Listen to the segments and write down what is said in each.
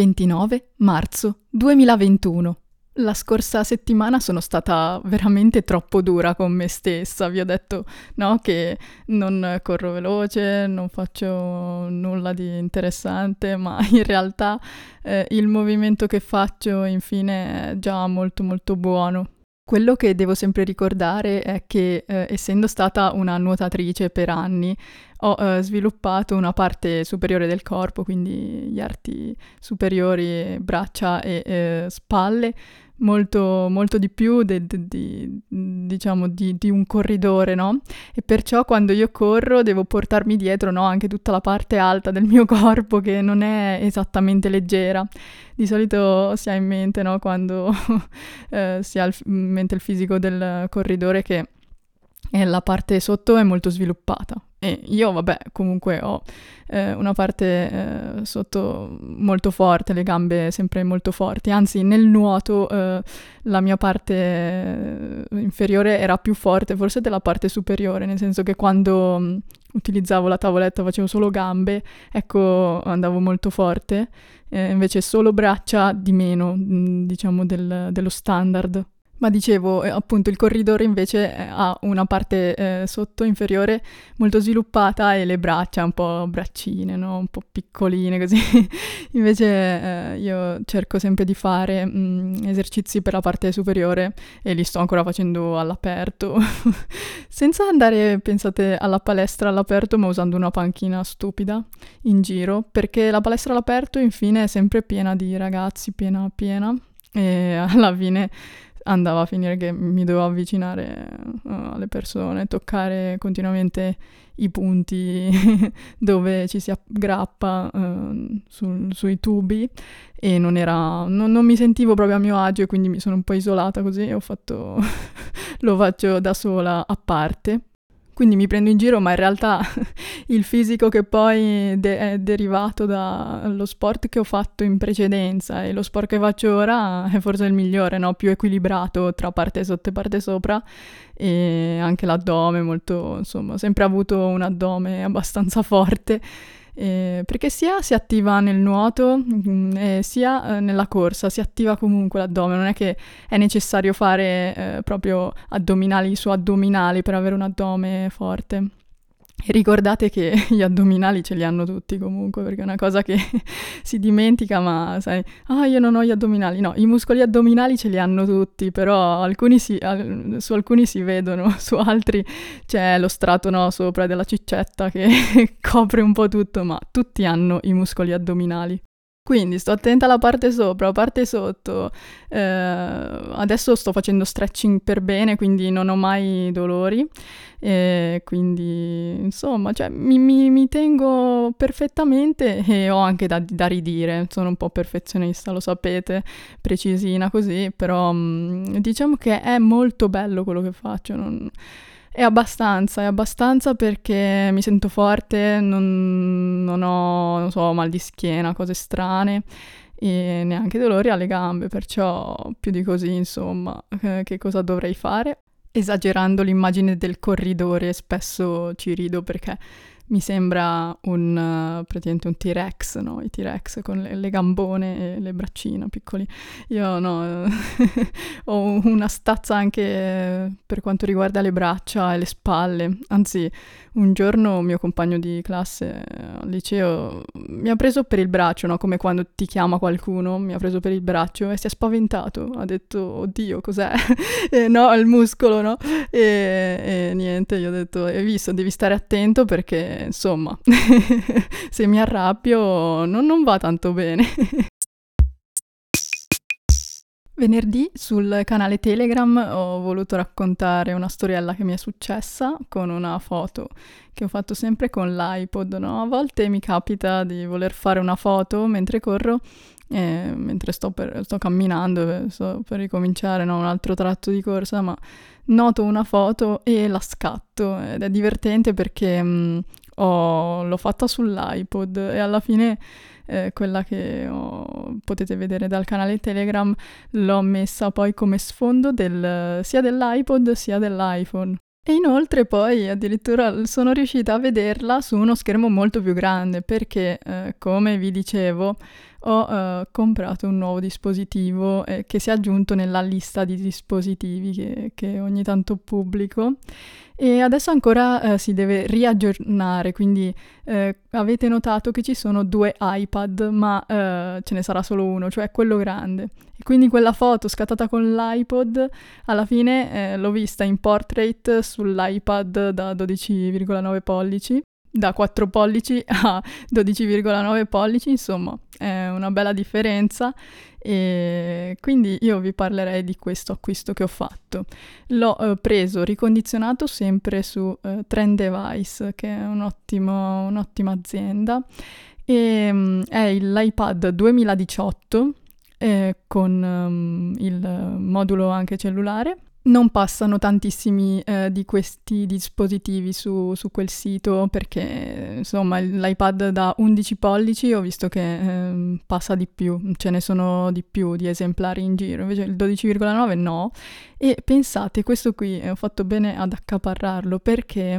29 marzo 2021. La scorsa settimana sono stata veramente troppo dura con me stessa. Vi ho detto no, che non corro veloce, non faccio nulla di interessante, ma in realtà eh, il movimento che faccio infine è già molto molto buono. Quello che devo sempre ricordare è che, eh, essendo stata una nuotatrice per anni, ho eh, sviluppato una parte superiore del corpo, quindi gli arti superiori, braccia e eh, spalle, molto, molto di più de, de, di, diciamo, di, di, un corridore, no? E perciò quando io corro devo portarmi dietro no? anche tutta la parte alta del mio corpo che non è esattamente leggera. Di solito si ha in mente no? quando eh, si ha in mente il fisico del corridore che la parte sotto è molto sviluppata. E io, vabbè, comunque ho eh, una parte eh, sotto molto forte, le gambe sempre molto forti. Anzi, nel nuoto eh, la mia parte eh, inferiore era più forte forse della parte superiore, nel senso che quando mh, mm, utilizzavo la tavoletta facevo solo gambe, ecco, andavo molto forte. Invece solo braccia di meno, mh, mm, diciamo, del, dello standard. Ma dicevo, eh, appunto, il corridore invece eh, ha una parte eh, sotto inferiore molto sviluppata e le braccia un po' braccine, no? Un po' piccoline così. invece eh, io cerco sempre di fare mh, mm, esercizi per la parte superiore e li sto ancora facendo all'aperto. Senza andare, pensate, alla palestra all'aperto, ma usando una panchina stupida in giro, perché la palestra all'aperto infine è sempre piena di ragazzi, piena piena. E alla fine andava a finire che mi dovevo avvicinare uh, alle persone, toccare continuamente i punti dove ci si aggrappa uh, sul, sui tubi e non, era, non, non, mi sentivo proprio a mio agio e quindi mi sono un po' isolata così e ho fatto, lo faccio da sola a parte quindi mi prendo in giro, ma in realtà il fisico che poi de- è derivato dallo sport che ho fatto in precedenza e lo sport che faccio ora è forse il migliore, no? più equilibrato tra parte sotto e parte sopra e anche l'addome molto, insomma, ho sempre avuto un addome abbastanza forte eh, perché sia si attiva nel nuoto mh, mm, eh, sia eh, nella corsa, si attiva comunque l'addome, non è che è necessario fare eh, proprio addominali su addominali per avere un addome forte. Ricordate che gli addominali ce li hanno tutti comunque, perché è una cosa che si dimentica, ma sai, ah io non ho gli addominali. No, i muscoli addominali ce li hanno tutti, però alcuni si, al, su alcuni si vedono, su altri c'è lo strato no, sopra della ciccetta che copre un po' tutto, ma tutti hanno i muscoli addominali. Quindi sto attenta alla parte sopra, alla parte sotto. Eh, adesso sto facendo stretching per bene, quindi non ho mai dolori. E quindi, insomma, cioè, mi, mi, mi, tengo perfettamente e ho anche da, da, ridire. Sono un po' perfezionista, lo sapete, precisina così, però mm, diciamo che è molto bello quello che faccio. Non è abbastanza, è abbastanza perché mi sento forte, non, non ho, non so, mal di schiena, cose strane e neanche dolori alle gambe, perciò più di così, insomma, che cosa dovrei fare? Esagerando l'immagine del corridore, spesso ci rido perché mi sembra un, uh, praticamente un T-Rex, no? I T-Rex con le, le, gambone e le braccine piccoli. Io no, ho una stazza anche per quanto riguarda le braccia e le spalle. Anzi, un giorno mio compagno di classe al liceo mi ha preso per il braccio, no? Come quando ti chiama qualcuno, mi ha preso per il braccio e si è spaventato. Ha detto, oddio, cos'è? e, no, il muscolo, no? E, e niente, io ho detto, hai visto, devi stare attento perché insomma, se mi arrabbio non, non va tanto bene. Venerdì sul canale Telegram ho voluto raccontare una storiella che mi è successa con una foto che ho fatto sempre con l'iPod, no? A volte mi capita di voler fare una foto mentre corro, eh, mentre sto, per, sto camminando, sto per ricominciare no? un altro tratto di corsa, ma noto una foto e la scatto ed è divertente perché mh, ho, l'ho fatta sull'iPod e alla fine eh, quella che ho, potete vedere dal canale Telegram l'ho messa poi come sfondo del, sia dell'iPod sia dell'iPhone. E inoltre poi addirittura sono riuscita a vederla su uno schermo molto più grande perché, eh, come vi dicevo, ho uh, comprato un nuovo dispositivo eh, che si è aggiunto nella lista di dispositivi che, che ogni tanto pubblico e adesso ancora eh, si deve riaggiornare, quindi eh, avete notato che ci sono due iPad, ma eh, ce ne sarà solo uno, cioè quello grande. E quindi quella foto scattata con l'iPod, alla fine eh, l'ho vista in portrait sull'iPad da 12,9 pollici da 4 pollici a 12,9 pollici, insomma è una bella differenza. E quindi io vi parlerei di questo acquisto che ho fatto. L'ho eh, preso ricondizionato sempre su eh, Trend Device, che è un ottimo, un'ottima azienda. E um, è l'iPad 2018 eh, con um, il modulo anche cellulare non passano tantissimi eh, di questi dispositivi su, su, quel sito perché insomma l'iPad da 11 pollici ho visto che eh, passa di più, ce ne sono di più di esemplari in giro, invece il 12,9 no. E pensate questo qui eh, ho fatto bene ad accaparrarlo perché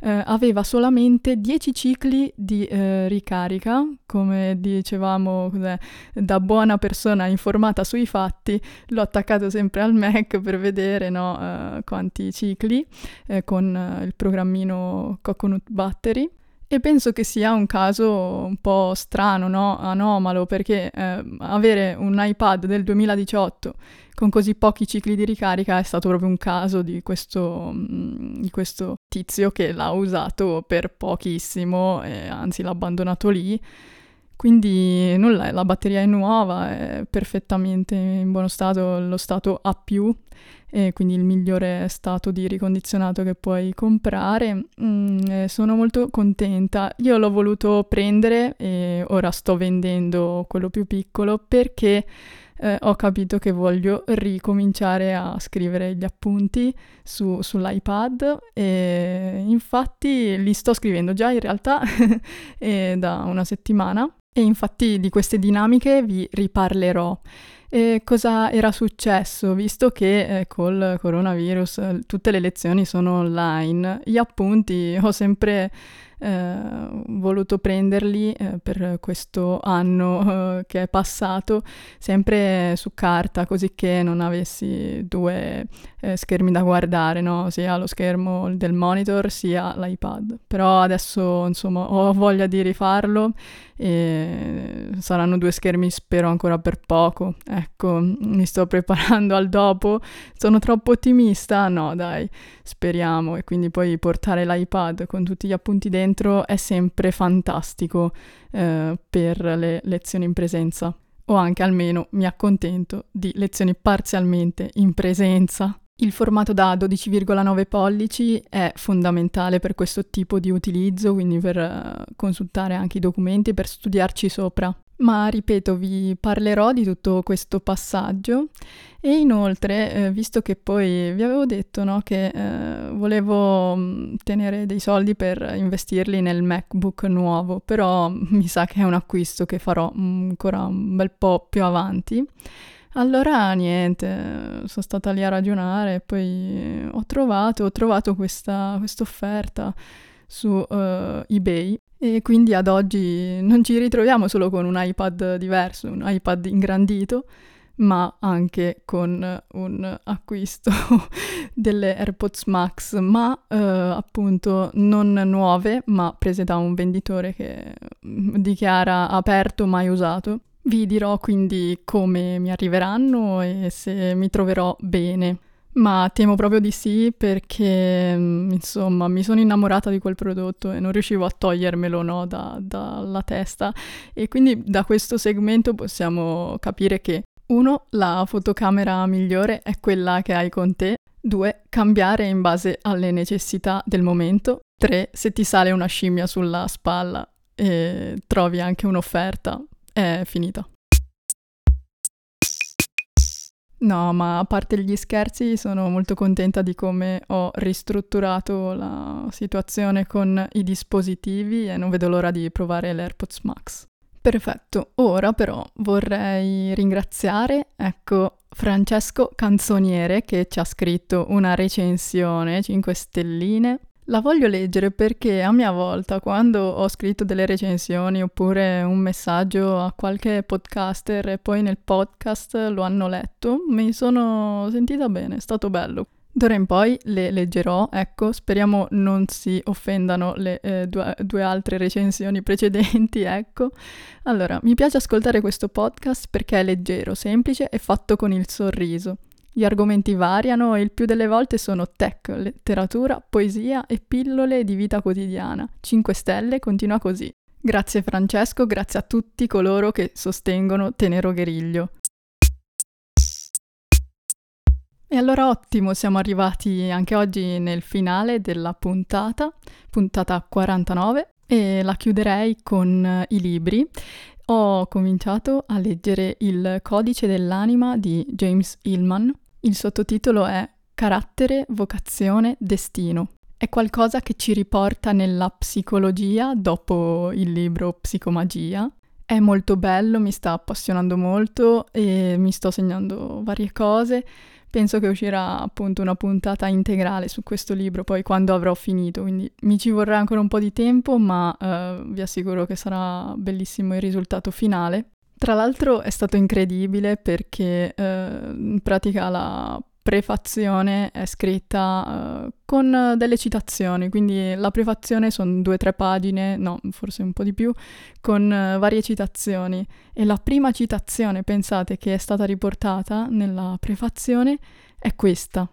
eh, aveva solamente 10 cicli di eh, ricarica, come dicevamo da buona persona informata sui fatti, l'ho attaccato sempre al Mac per vedere vedere no, uh, quanti cicli eh, con uh, il programmino Coconut Battery. E penso che sia un caso un po' strano, no? anomalo, perché eh, avere un iPad del 2018 con così pochi cicli di ricarica è stato proprio un caso di questo, mm, di questo tizio che l'ha usato per pochissimo, e anzi l'ha abbandonato lì. Quindi nulla, la batteria è nuova, è perfettamente in buono stato, lo stato A+, e quindi il migliore stato di ricondizionato che puoi comprare. Mm, sono molto contenta. Io l'ho voluto prendere e ora sto vendendo quello più piccolo perché eh, ho capito che voglio ricominciare a scrivere gli appunti su, sull'iPad e infatti li sto scrivendo già in realtà da una settimana e infatti di queste dinamiche vi riparlerò. E cosa era successo? Visto che eh, col coronavirus eh, tutte le lezioni sono online, gli appunti ho sempre eh, voluto prenderli eh, per questo anno eh, che è passato sempre su carta, così che non avessi due eh, schermi da guardare, no? sia lo schermo del monitor sia l'iPad. Però adesso insomma ho voglia di rifarlo e saranno due schermi spero ancora per poco. Ecco, mi sto preparando al dopo. Sono troppo ottimista? No, dai, speriamo e quindi poi portare l'iPad con tutti gli appunti dentro è sempre fantastico eh, per le lezioni in presenza. O anche almeno mi accontento di lezioni parzialmente in presenza. Il formato da 12,9 pollici è fondamentale per questo tipo di utilizzo, quindi per uh, consultare anche i documenti, per studiarci sopra. Ma ripeto, vi parlerò di tutto questo passaggio e inoltre, eh, visto che poi vi avevo detto no, che eh, volevo mm, tenere dei soldi per investirli nel MacBook nuovo, però mi sa che è un acquisto che farò mm, ancora un bel po' più avanti. Allora niente, sono stata lì a ragionare e poi ho trovato, ho trovato questa offerta su uh, eBay. E quindi ad oggi non ci ritroviamo solo con un iPad diverso, un iPad ingrandito, ma anche con un acquisto delle AirPods Max, ma uh, appunto non nuove, ma prese da un venditore che dichiara aperto mai usato. Vi dirò quindi come mi arriveranno e se mi troverò bene. Ma temo proprio di sì perché, mm, insomma, mi sono innamorata di quel prodotto e non riuscivo a togliermelo no, da, dalla testa. E quindi da questo segmento possiamo capire che, uno, la fotocamera migliore è quella che hai con te. Due, cambiare in base alle necessità del momento. Tre, se ti sale una scimmia sulla spalla e trovi anche un'offerta, è finita. No, ma a parte gli scherzi, sono molto contenta di come ho ristrutturato la situazione con i dispositivi e non vedo l'ora di provare l'AirPods Max. Perfetto, ora però vorrei ringraziare, ecco, Francesco Canzoniere che ci ha scritto una recensione 5 stelline La voglio leggere perché a mia volta, quando ho scritto delle recensioni oppure un messaggio a qualche podcaster e poi nel podcast lo hanno letto, mi sono sentita bene, è stato bello. D'ora in poi le leggerò, ecco, speriamo non si offendano le eh, due, due, altre recensioni precedenti, ecco. Allora, mi piace ascoltare questo podcast perché è leggero, semplice e fatto con il sorriso. Gli argomenti variano e il più delle volte sono tech, letteratura, poesia e pillole di vita quotidiana. 5 stelle continua così. Grazie Francesco, grazie a tutti coloro che sostengono Tenero Gueriglio. E allora ottimo, siamo arrivati anche oggi nel finale della puntata, puntata 49, e la chiuderei con i libri ho cominciato a leggere Il codice dell'anima di James Hillman, il sottotitolo è Carattere, vocazione, destino. È qualcosa che ci riporta nella psicologia dopo il libro Psicomagia. È molto bello, mi sta appassionando molto e mi sto segnando varie cose. Penso che uscirà appunto una puntata integrale su questo libro poi quando avrò finito, quindi mi ci vorrà ancora un po' di tempo, ma eh, vi assicuro che sarà bellissimo il risultato finale. Tra l'altro è stato incredibile perché eh, in pratica la prefazione è scritta uh, con delle citazioni, quindi la prefazione sono due o tre pagine, no, forse un po' di più, con uh, varie citazioni. E la prima citazione, pensate, che è stata riportata nella prefazione è questa.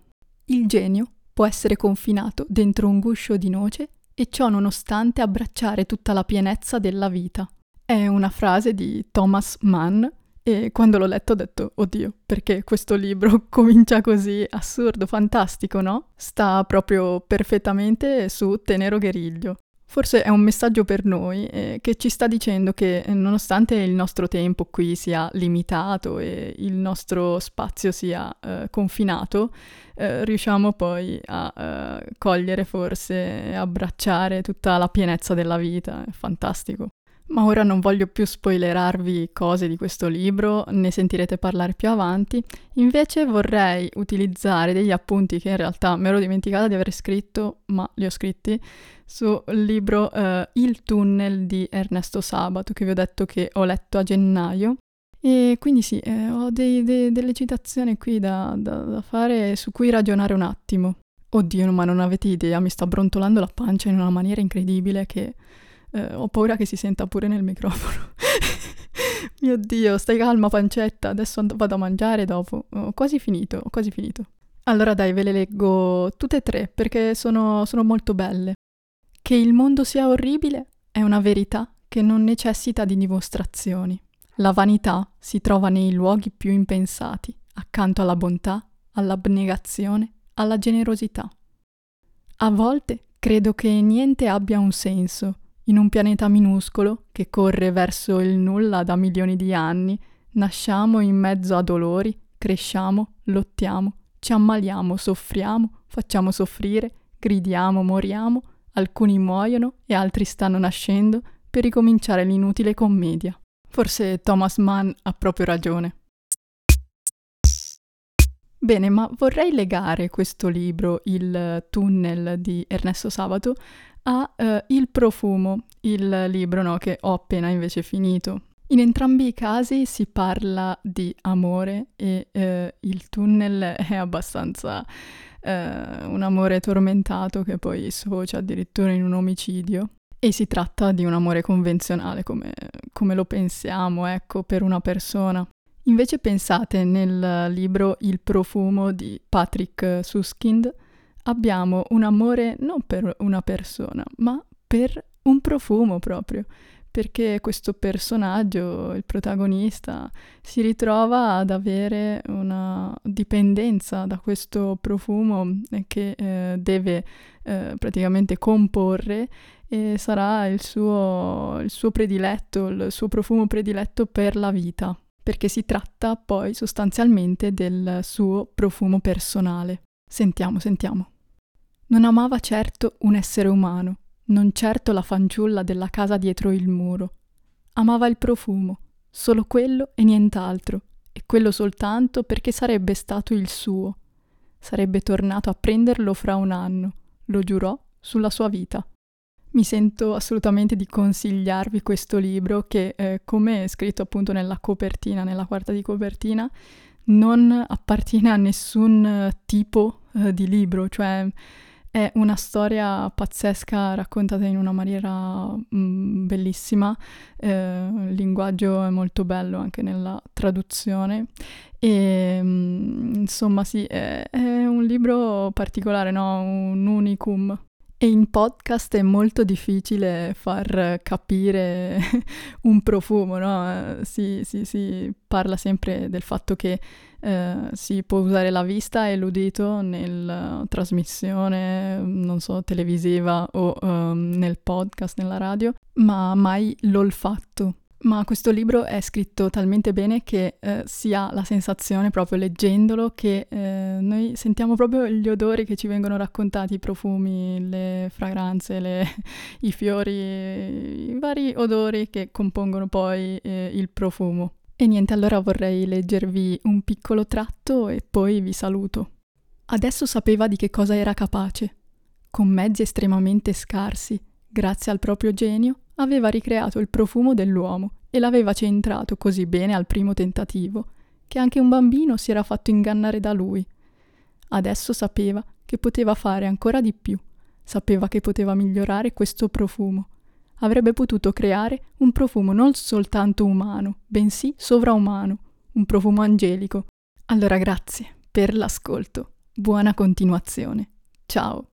Il genio può essere confinato dentro un guscio di noce e ciò nonostante abbracciare tutta la pienezza della vita. È una frase di Thomas Mann e quando l'ho letto ho detto, oddio, perché questo libro comincia così assurdo, fantastico, no? Sta proprio perfettamente su Tenero Gueriglio. Forse è un messaggio per noi eh, che ci sta dicendo che nonostante il nostro tempo qui sia limitato e il nostro spazio sia eh, confinato, eh, riusciamo poi a eh, cogliere forse abbracciare tutta la pienezza della vita. È fantastico. Ma ora non voglio più spoilerarvi cose di questo libro, ne sentirete parlare più avanti, invece vorrei utilizzare degli appunti che in realtà mi ero dimenticata di aver scritto, ma li ho scritti, sul libro uh, Il tunnel di Ernesto Sabato, che vi ho detto che ho letto a gennaio. E quindi sì, eh, ho dei, dei, delle citazioni qui da, da, da fare su cui ragionare un attimo. Oddio, ma non avete idea, mi sta brontolando la pancia in una maniera incredibile che eh, ho paura che si senta pure nel microfono. Mio Dio, stai calma pancetta, adesso and- vado a mangiare dopo. Ho quasi finito, ho quasi finito. Allora dai, ve le leggo tutte e tre perché sono, sono molto belle. Che il mondo sia orribile è una verità che non necessita di dimostrazioni. La vanità si trova nei luoghi più impensati, accanto alla bontà, all'abnegazione, alla generosità. A volte credo che niente abbia un senso in un pianeta minuscolo che corre verso il nulla da milioni di anni, nasciamo in mezzo a dolori, cresciamo, lottiamo, ci ammaliamo, soffriamo, facciamo soffrire, gridiamo, moriamo, alcuni muoiono e altri stanno nascendo per ricominciare l'inutile commedia. Forse Thomas Mann ha proprio ragione. Bene, ma vorrei legare questo libro, Il tunnel di Ernesto Sabato, a uh, Il profumo, il libro no, che ho appena invece finito. In entrambi i casi si parla di amore e uh, il tunnel è abbastanza uh, un amore tormentato che poi sfocia addirittura in un omicidio. E si tratta di un amore convenzionale come, come lo pensiamo, ecco, per una persona. Invece pensate nel libro Il profumo di Patrick Suskind, abbiamo un amore non per una persona, ma per un profumo proprio, perché questo personaggio, il protagonista, si ritrova ad avere una dipendenza da questo profumo che eh, deve eh, praticamente comporre e sarà il suo, il suo prediletto, il suo profumo prediletto per la vita, perché si tratta poi sostanzialmente del suo profumo personale. Sentiamo, sentiamo. Non amava certo un essere umano, non certo la fanciulla della casa dietro il muro. Amava il profumo, solo quello e nient'altro, e quello soltanto perché sarebbe stato il suo. Sarebbe tornato a prenderlo fra un anno, lo giurò sulla sua vita. Mi sento assolutamente di consigliarvi questo libro che, eh, come è scritto appunto nella copertina, nella quarta di copertina, non appartiene a nessun tipo eh, di libro, cioè è una storia pazzesca raccontata in una maniera mm, bellissima, eh, il linguaggio è molto bello anche nella traduzione e mm, insomma sì, è, è, un libro particolare, no? un unicum. E in podcast è molto difficile far capire un profumo, no? Si, si, si parla sempre del fatto che eh, si può usare la vista e l'udito nella trasmissione, non so, televisiva o um, nel podcast, nella radio, ma mai l'olfatto. Ma questo libro è scritto talmente bene che eh, si ha la sensazione, proprio leggendolo, che eh, noi sentiamo proprio gli odori che ci vengono raccontati, i profumi, le fragranze, le, i fiori, i vari odori che compongono poi eh, il profumo. E niente, allora vorrei leggervi un piccolo tratto e poi vi saluto. Adesso sapeva di che cosa era capace. Con mezzi estremamente scarsi, grazie al proprio genio, aveva ricreato il profumo dell'uomo e l'aveva centrato così bene al primo tentativo che anche un bambino si era fatto ingannare da lui. Adesso sapeva che poteva fare ancora di più, sapeva che poteva migliorare questo profumo avrebbe potuto creare un profumo non soltanto umano, bensì sovraumano, un profumo angelico. Allora grazie per l'ascolto. Buona continuazione. Ciao.